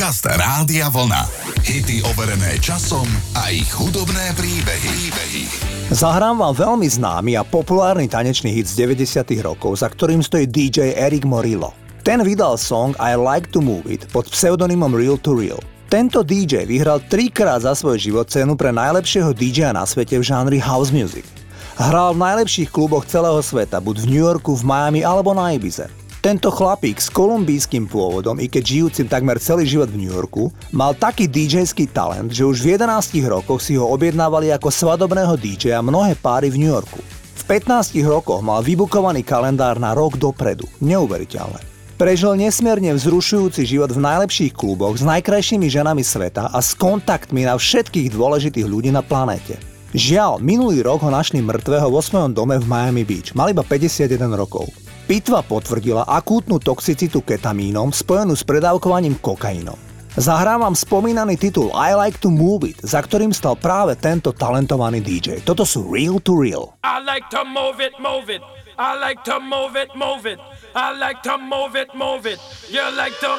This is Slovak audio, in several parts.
Podcast Rádia Vlna. Hity overené časom a ich hudobné príbehy. príbehy. Zahrám vám veľmi známy a populárny tanečný hit z 90 rokov, za ktorým stojí DJ Eric Morillo. Ten vydal song I Like to Move It pod pseudonymom Real to Real. Tento DJ vyhral trikrát za svoj život cenu pre najlepšieho DJ na svete v žánri house music. Hral v najlepších kluboch celého sveta, buď v New Yorku, v Miami alebo na Ibize. Tento chlapík s kolumbijským pôvodom, i keď žijúci takmer celý život v New Yorku, mal taký DJský talent, že už v 11 rokoch si ho objednávali ako svadobného DJ a mnohé páry v New Yorku. V 15 rokoch mal vybukovaný kalendár na rok dopredu. Neuveriteľné. Prežil nesmierne vzrušujúci život v najlepších kluboch s najkrajšími ženami sveta a s kontaktmi na všetkých dôležitých ľudí na planéte. Žiaľ, minulý rok ho našli mŕtvého vo svojom dome v Miami Beach. Mal iba 51 rokov. Pitva potvrdila akútnu toxicitu ketamínom spojenú s predávkovaním kokainom. Zahrávam spomínaný titul I Like to Move It, za ktorým stal práve tento talentovaný DJ. Toto sú Real to Real. I like to move it, move it. I like to move it, move it. I like to move it, move it. You like to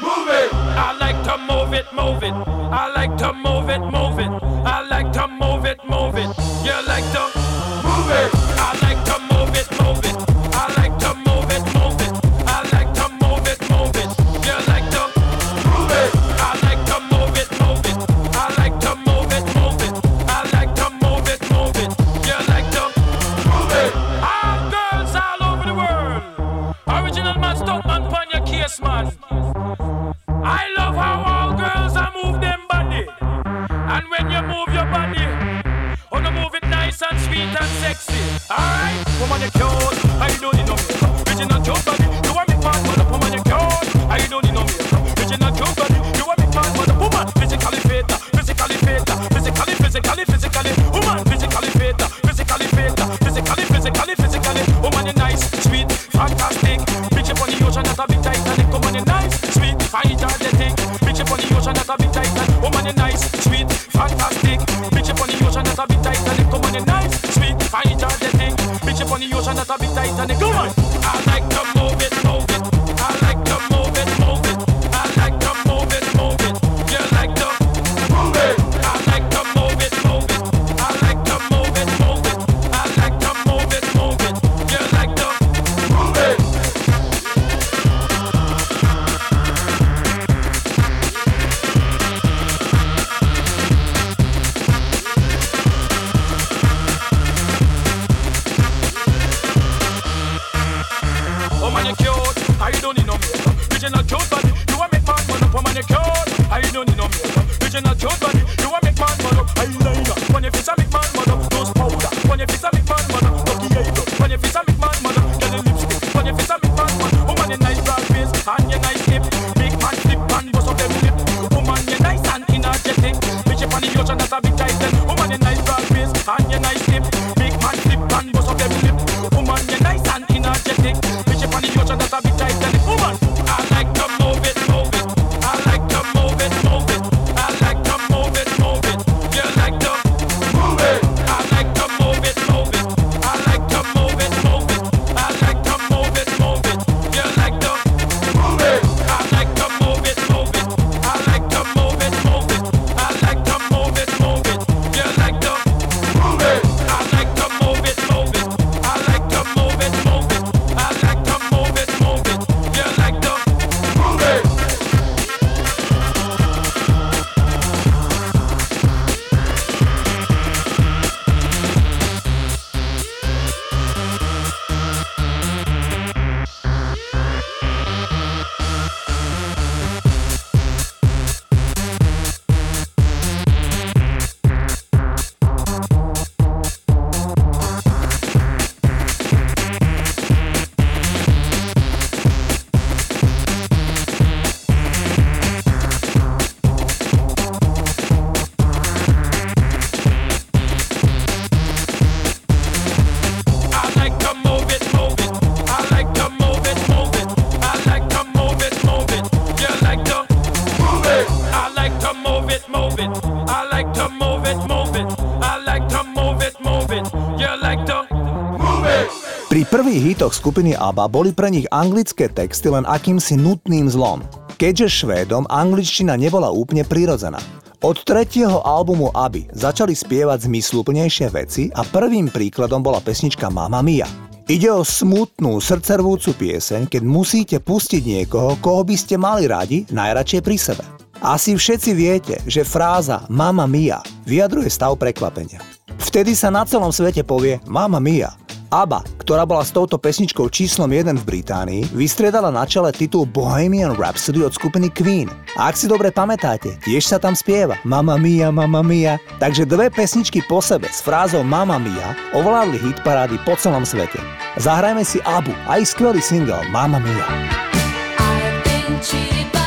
move it. I like to move it, move it. I like to move it, move it. I like to move it, move it. Hitoch skupiny ABBA boli pre nich anglické texty len akýmsi nutným zlom. Keďže Švédom angličtina nebola úplne prirodzená. Od tretieho albumu Aby začali spievať zmysluplnejšie veci a prvým príkladom bola pesnička Mamma Mia. Ide o smutnú, srdcervúcu pieseň, keď musíte pustiť niekoho, koho by ste mali radi najradšej pri sebe. Asi všetci viete, že fráza Mamma Mia vyjadruje stav prekvapenia. Vtedy sa na celom svete povie Mamma Mia ABBA, ktorá bola s touto pesničkou číslom 1 v Británii, vystriedala na čele titul Bohemian Rhapsody od skupiny Queen. A ak si dobre pamätáte, tiež sa tam spieva Mamma Mia, Mamma Mia. Takže dve pesničky po sebe s frázou Mamma Mia ovládli hit parády po celom svete. Zahrajme si ABBU a ich skvelý single Mamma Mia. I've been cheated by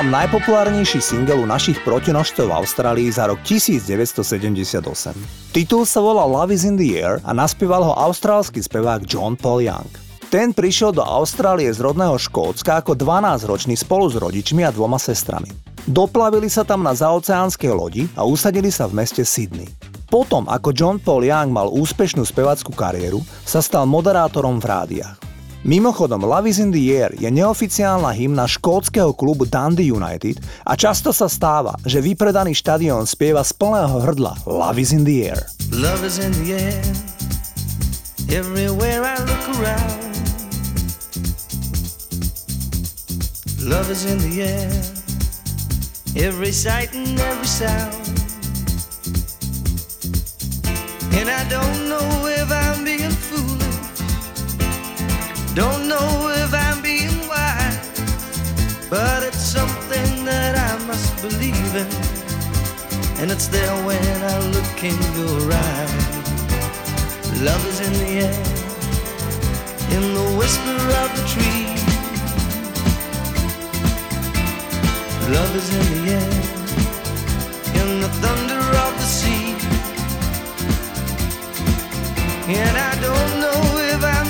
Zahrávam najpopulárnejší single u našich protinožcov v Austrálii za rok 1978. Titul sa volal Love is in the Air a naspieval ho austrálsky spevák John Paul Young. Ten prišiel do Austrálie z rodného Škótska ako 12-ročný spolu s rodičmi a dvoma sestrami. Doplavili sa tam na zaoceánskej lodi a usadili sa v meste Sydney. Potom, ako John Paul Young mal úspešnú spevackú kariéru, sa stal moderátorom v rádiách. Mimochodom, Love is in the Air je neoficiálna hymna škótskeho klubu Dundee United a často sa stáva, že vypredaný štadión spieva z plného hrdla Love is in the Air. Love is in the air Everywhere I look around Love is in the air Every sight and every sound And I don't know if I'm being Don't know if I'm being wise, but it's something that I must believe in. And it's there when I look in your eyes. Love is in the air, in the whisper of the tree. Love is in the air, in the thunder of the sea. And I don't know if I'm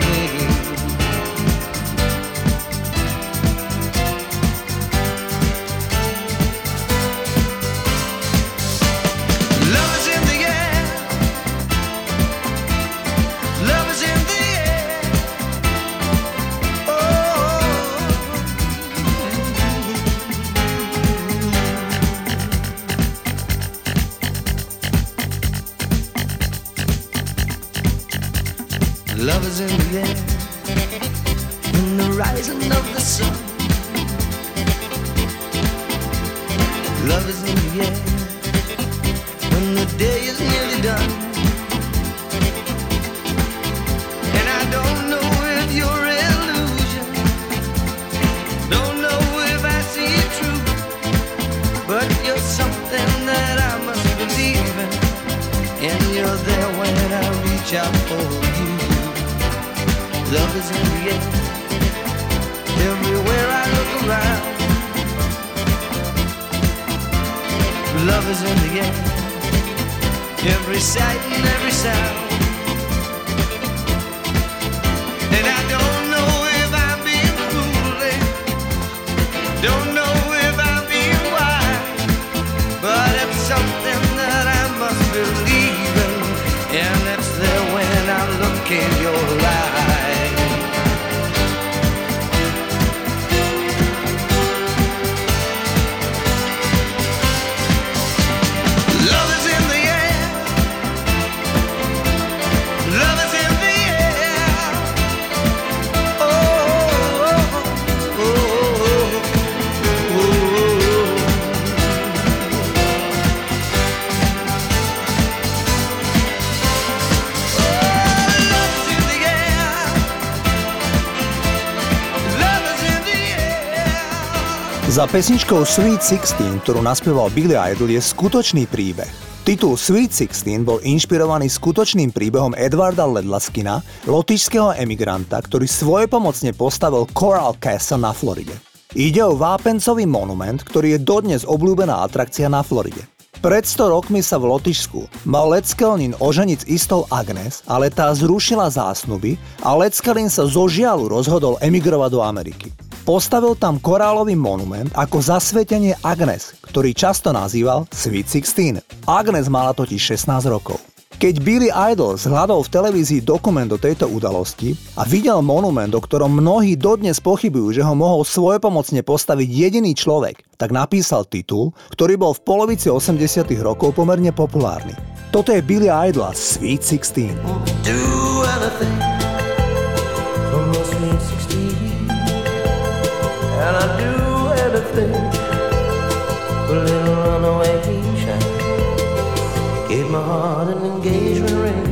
Za pesničkou Sweet 16, ktorú naspieval Billy Idol, je skutočný príbeh. Titul Sweet 16 bol inšpirovaný skutočným príbehom Edwarda Ledlaskina, lotišského emigranta, ktorý svojepomocne postavil Coral Castle na Floride. Ide o vápencový monument, ktorý je dodnes obľúbená atrakcia na Floride. Pred 100 rokmi sa v Lotyšsku mal Leckelnin oženiť s istou Agnes, ale tá zrušila zásnuby a Leckelnin sa zo žialu rozhodol emigrovať do Ameriky. Postavil tam korálový monument ako zasvetenie Agnes, ktorý často nazýval Sweet 16. Agnes mala totiž 16 rokov. Keď Billy Idol zhľadol v televízii dokument o tejto udalosti a videl monument, o ktorom mnohí dodnes pochybujú, že ho mohol svojepomocne postaviť jediný človek, tak napísal titul, ktorý bol v polovici 80 rokov pomerne populárny. Toto je Billy Idol Sweet 16. do anything And I'd do anything for a little runaway child. Gave my heart an engagement ring.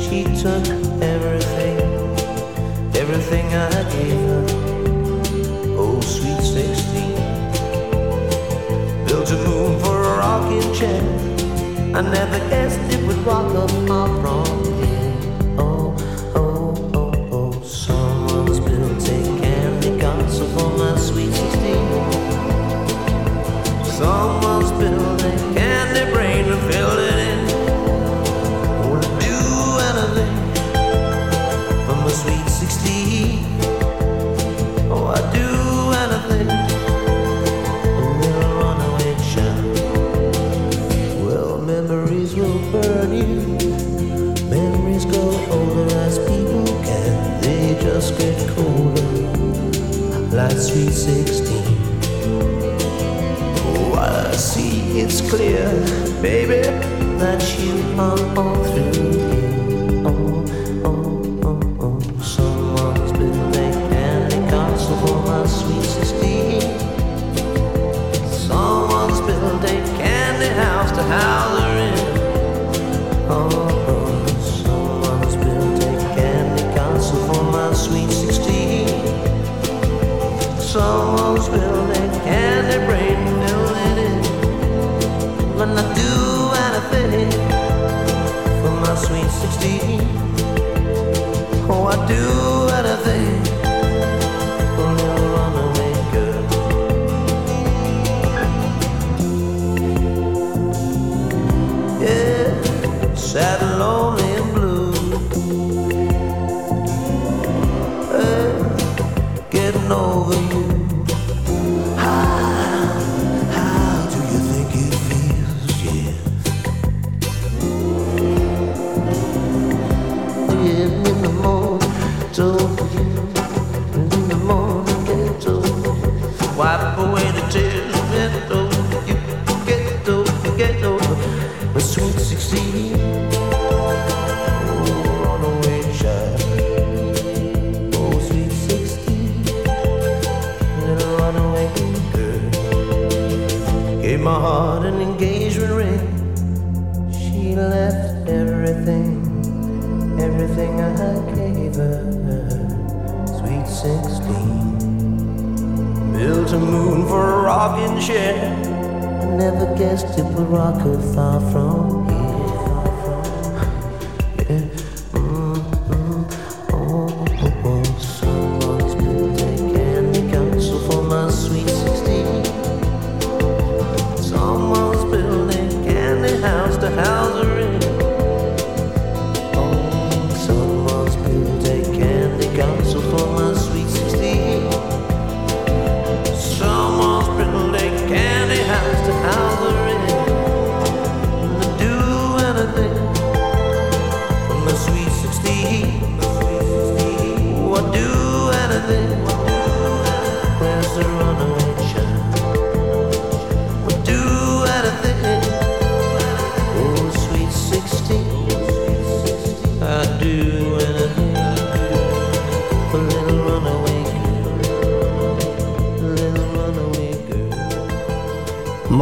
She took everything, everything I gave her. Oh, sweet 16. Built a moon for a rocking chair. I never guessed it would rock up my prom. Candy castle for my sweet 16. Someone's built a candy brain to fill Sweet 16. Oh, I see it's clear, baby, that you are all my heart an engagement ring. She left everything, everything I gave her. Sweet 16. Built a moon for a rocking chair. I never guessed it would rock her far from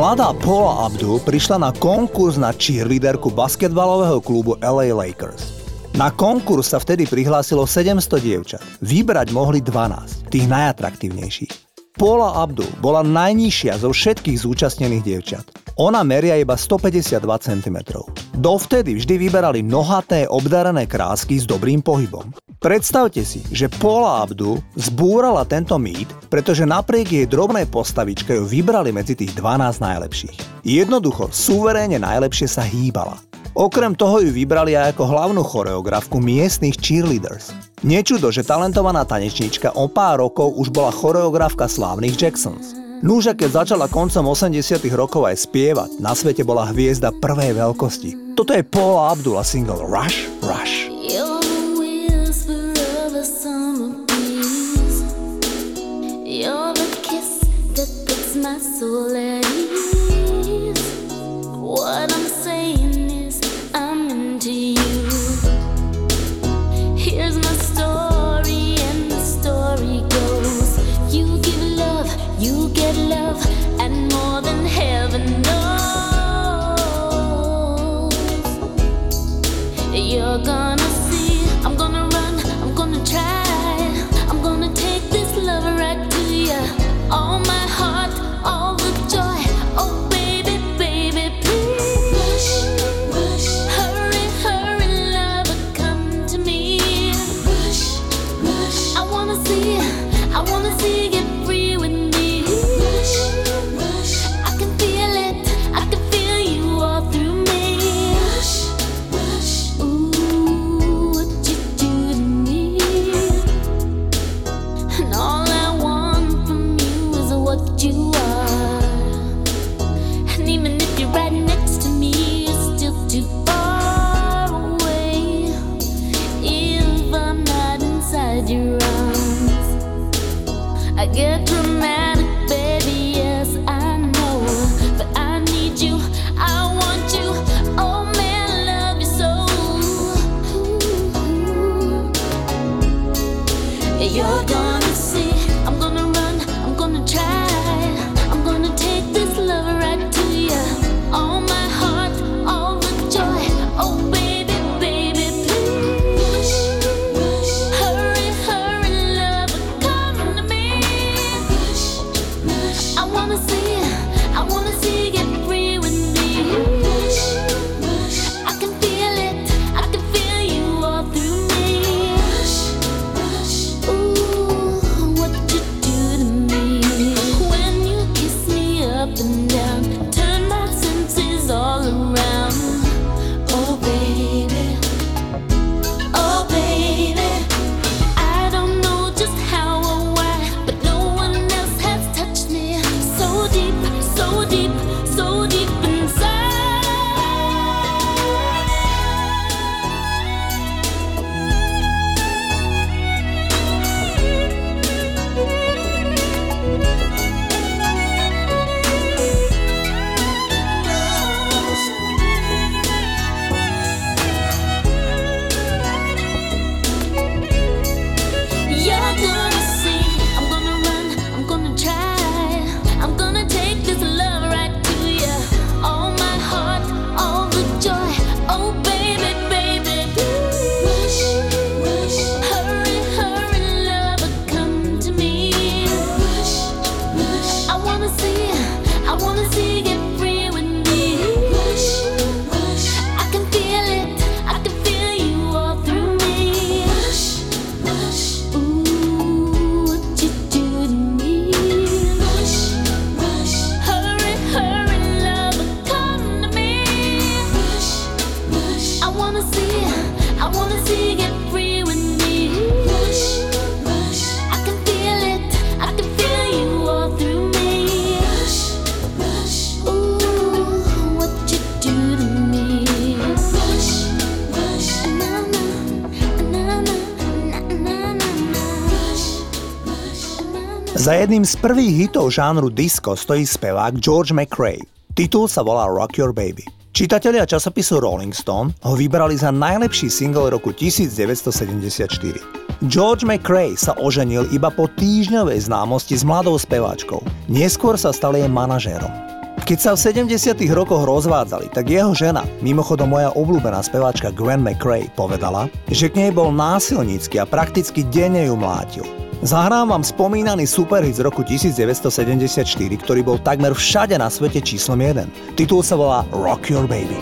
Mladá Paula Abdul prišla na konkurs na cheerleaderku basketbalového klubu LA Lakers. Na konkurs sa vtedy prihlásilo 700 dievčat. Vybrať mohli 12, tých najatraktívnejších. Paula Abdul bola najnižšia zo všetkých zúčastnených dievčat. Ona meria iba 152 cm. Dovtedy vždy vyberali nohaté, obdarené krásky s dobrým pohybom. Predstavte si, že Paula Abdu zbúrala tento mýt, pretože napriek jej drobnej postavičke ju vybrali medzi tých 12 najlepších. Jednoducho, suverénne najlepšie sa hýbala. Okrem toho ju vybrali aj ako hlavnú choreografku miestnych cheerleaders. Nečudo, že talentovaná tanečníčka o pár rokov už bola choreografka slávnych Jacksons. Núža, keď začala koncom 80 rokov aj spievať, na svete bola hviezda prvej veľkosti. Toto je Paula a single Rush, Rush. What I'm wanna see jedným z prvých hitov žánru disco stojí spevák George McRae. Titul sa volá Rock Your Baby. Čitatelia časopisu Rolling Stone ho vybrali za najlepší single roku 1974. George McRae sa oženil iba po týždňovej známosti s mladou speváčkou. Neskôr sa stal jej manažérom. Keď sa v 70. rokoch rozvádzali, tak jeho žena, mimochodom moja obľúbená speváčka Gwen McRae, povedala, že k nej bol násilnícky a prakticky denne ju mlátil. Zahrám vám spomínaný superhit z roku 1974, ktorý bol takmer všade na svete číslom 1. Titul sa volá Rock Your Baby.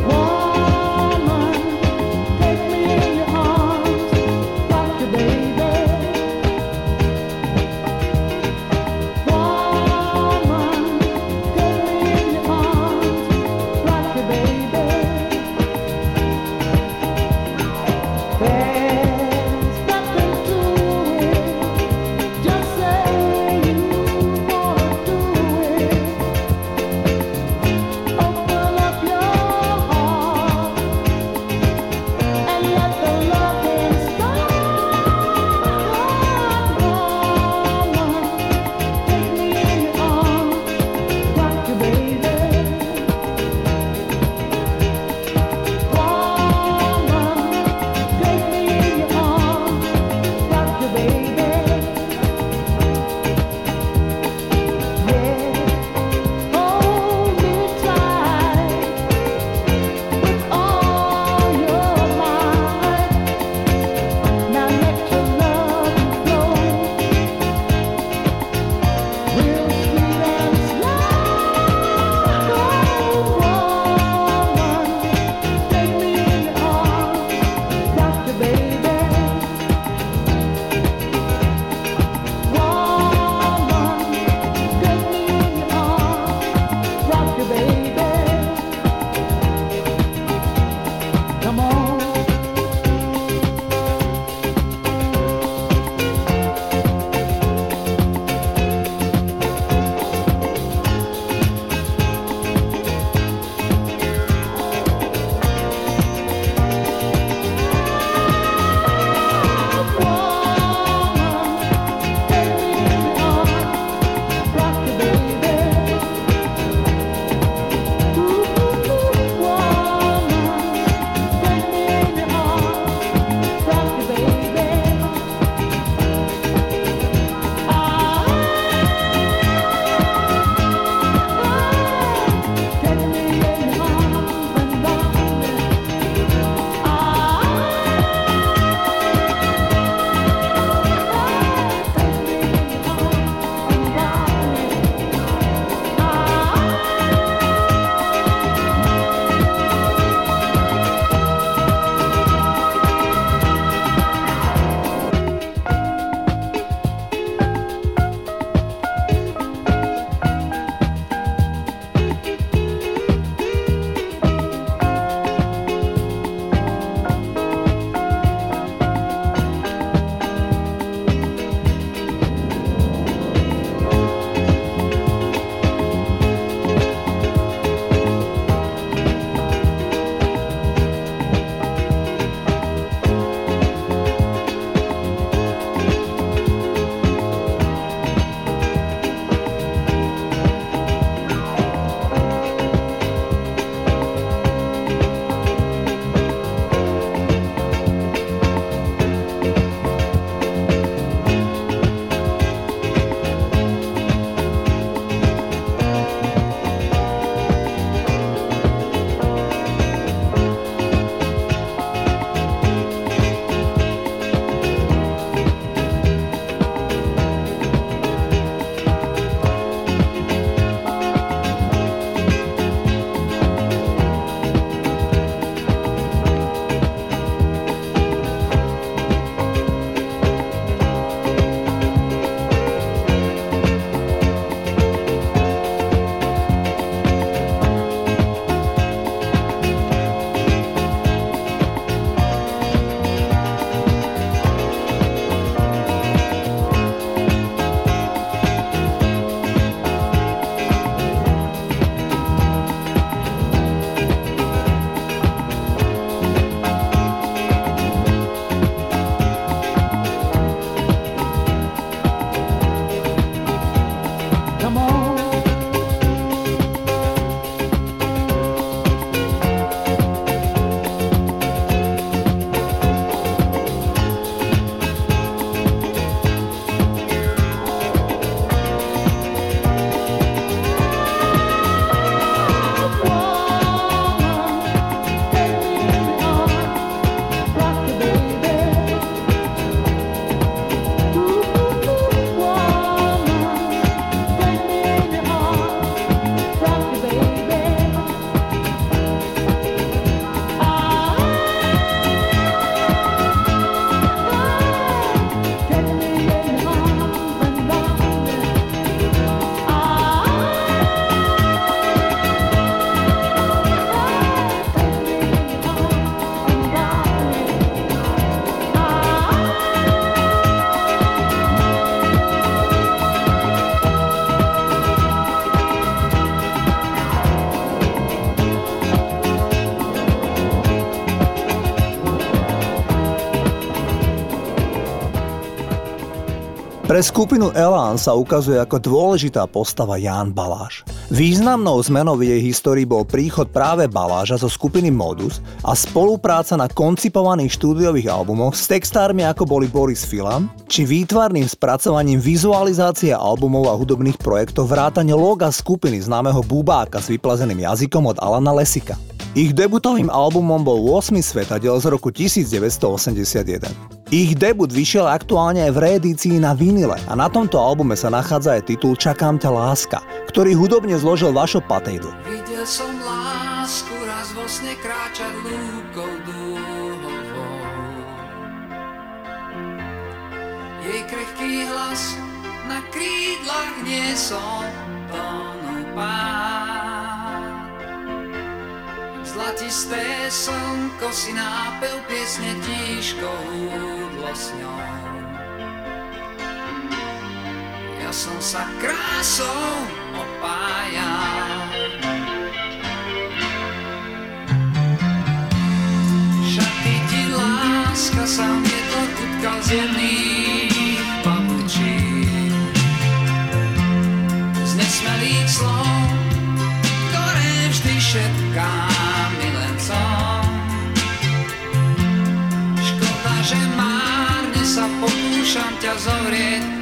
Pre skupinu Elán sa ukazuje ako dôležitá postava Jan Baláš. Významnou zmenou v jej histórii bol príchod práve Baláža zo skupiny Modus a spolupráca na koncipovaných štúdiových albumoch s textármi ako boli Boris Filan, či výtvarným spracovaním vizualizácie albumov a hudobných projektov vrátane loga skupiny známeho Bubáka s vyplazeným jazykom od Alana Lesika. Ich debutovým albumom bol 8. svetadiel z roku 1981. Ich debut vyšiel aktuálne aj v reedícii na vinile a na tomto albume sa nachádza aj titul Čakám ťa láska, ktorý hudobne zložil Vašo Patejdl. Videl som lásku raz vo sne kráčať lúkou dúhovou. Jej krehký hlas na krídlach nie som tónu. Zlatisté slnko si nápev piesne tížko húdlo s ňou. Ja som sa krásou opájal. Šaty ti láska sa to kutkal z deixam-te aos.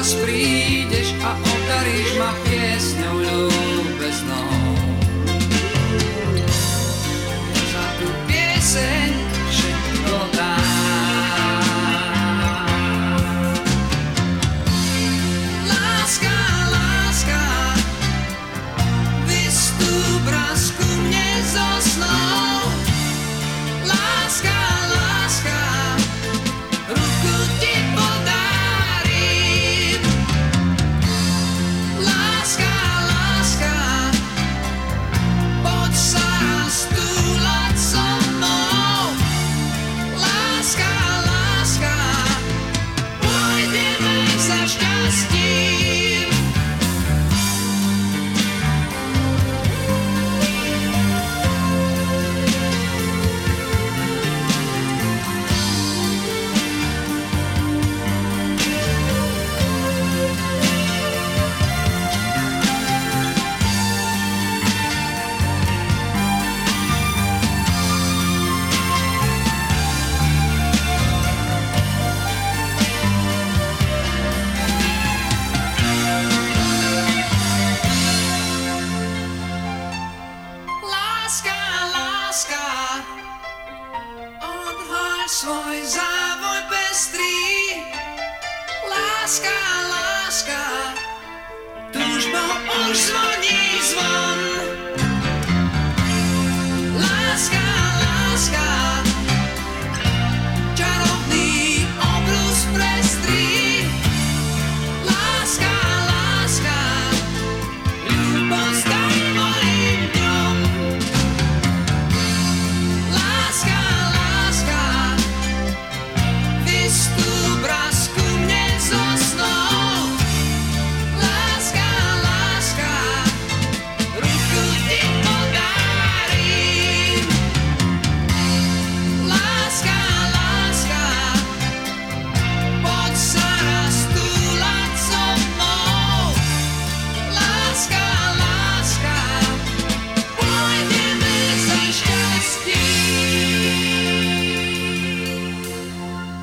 Zas prídeš a odaríš ma piesňou ľúbeznou.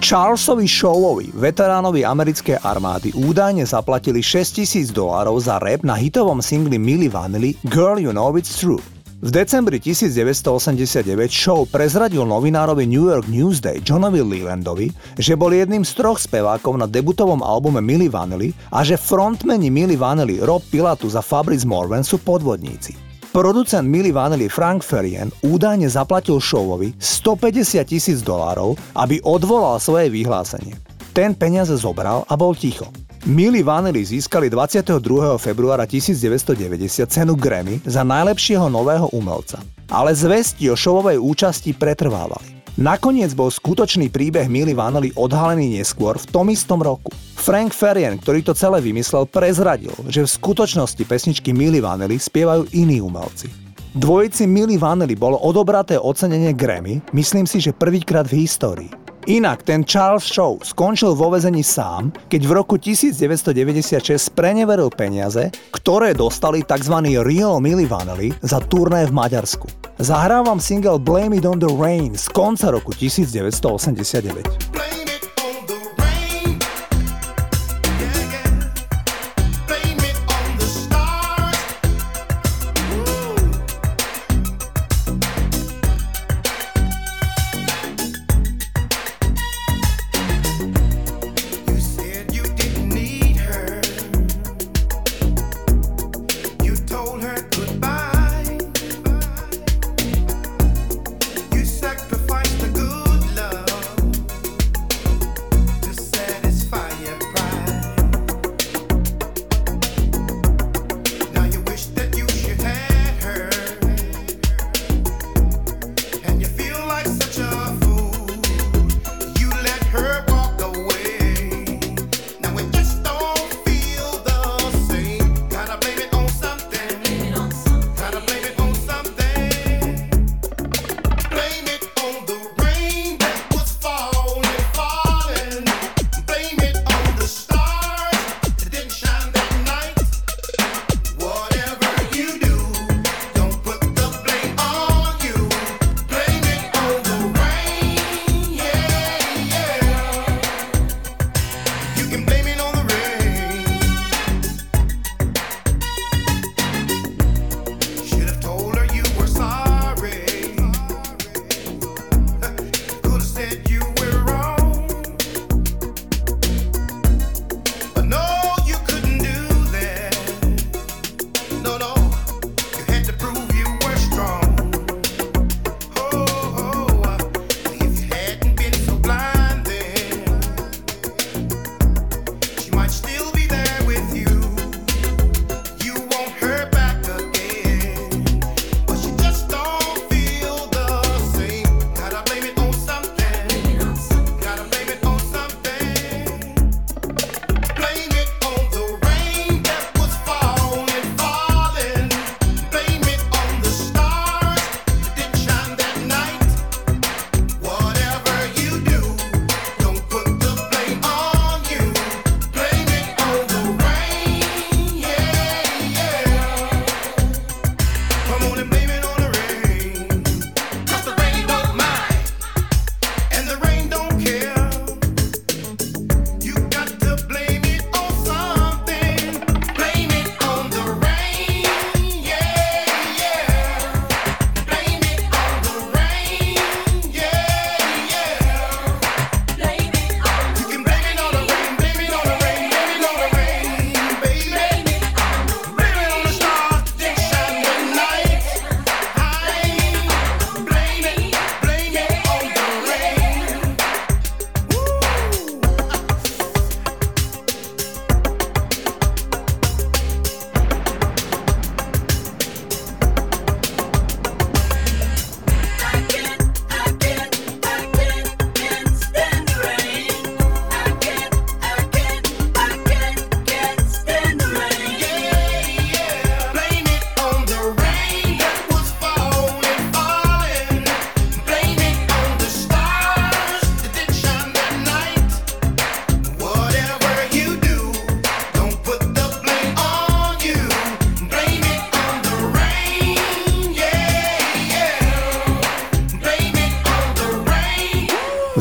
Charlesovi Showovi, veteránovi americkej armády, údajne zaplatili 6000 dolárov za rap na hitovom singli Milli Vanilli Girl You Know It's True. V decembri 1989 show prezradil novinárovi New York Newsday Johnovi Lelandovi, že bol jedným z troch spevákov na debutovom albume Milli Vanilli a že frontmeni Milli Vanilli Rob Pilatus a Fabrice Morvan sú podvodníci. Producent Milli Vanilli Frank Ferien údajne zaplatil Showovi 150 tisíc dolárov, aby odvolal svoje vyhlásenie. Ten peniaze zobral a bol ticho. Milli Vanilli získali 22. februára 1990 cenu Grammy za najlepšieho nového umelca. Ale zvesti o showovej účasti pretrvávali. Nakoniec bol skutočný príbeh Milly Vanilli odhalený neskôr v tom istom roku. Frank Ferien, ktorý to celé vymyslel, prezradil, že v skutočnosti pesničky Milly Vanilli spievajú iní umelci. Dvojici Milly Vanilli bolo odobraté ocenenie Grammy, myslím si, že prvýkrát v histórii. Inak ten Charles Show skončil vo vezení sám, keď v roku 1996 preneveril peniaze, ktoré dostali tzv. Real Milli Vanilli za turné v Maďarsku. Zahrávam single Blame It On The Rain z konca roku 1989.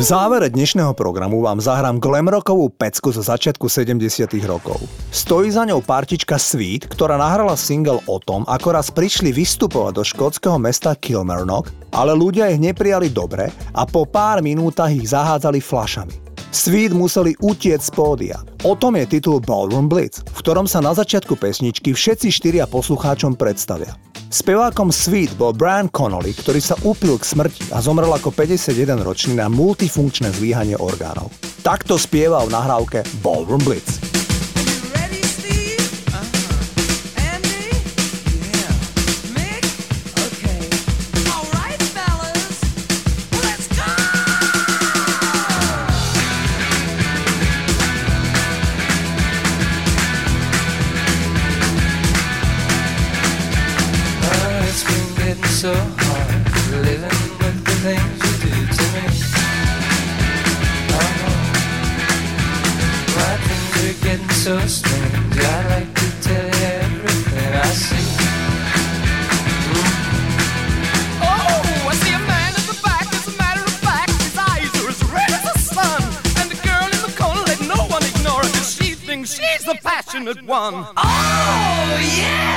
závere dnešného programu vám zahrám glamrockovú pecku zo začiatku 70 rokov. Stojí za ňou partička Sweet, ktorá nahrala single o tom, ako raz prišli vystupovať do škótskeho mesta Kilmarnock, ale ľudia ich neprijali dobre a po pár minútach ich zahádzali flašami. Sweet museli utiec z pódia. O tom je titul Ballroom Blitz, v ktorom sa na začiatku pesničky všetci štyria poslucháčom predstavia. Spevákom Sweet bol Brian Connolly, ktorý sa upil k smrti a zomrel ako 51-ročný na multifunkčné zlíhanie orgánov. Takto spieval v nahrávke Ballroom Blitz. so strange. I like to tell you everything I see. Oh, I see a man the back. As a matter of fact, his eyes are as red as the sun. And girl in the corner, let no one ignore her, she thinks she's the passionate one. Oh, yeah!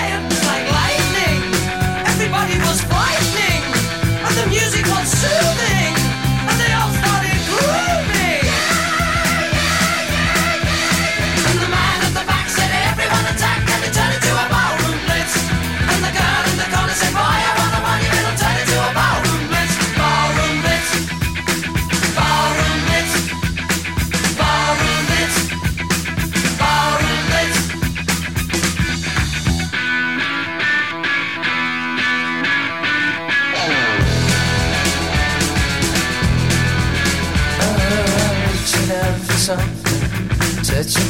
something touching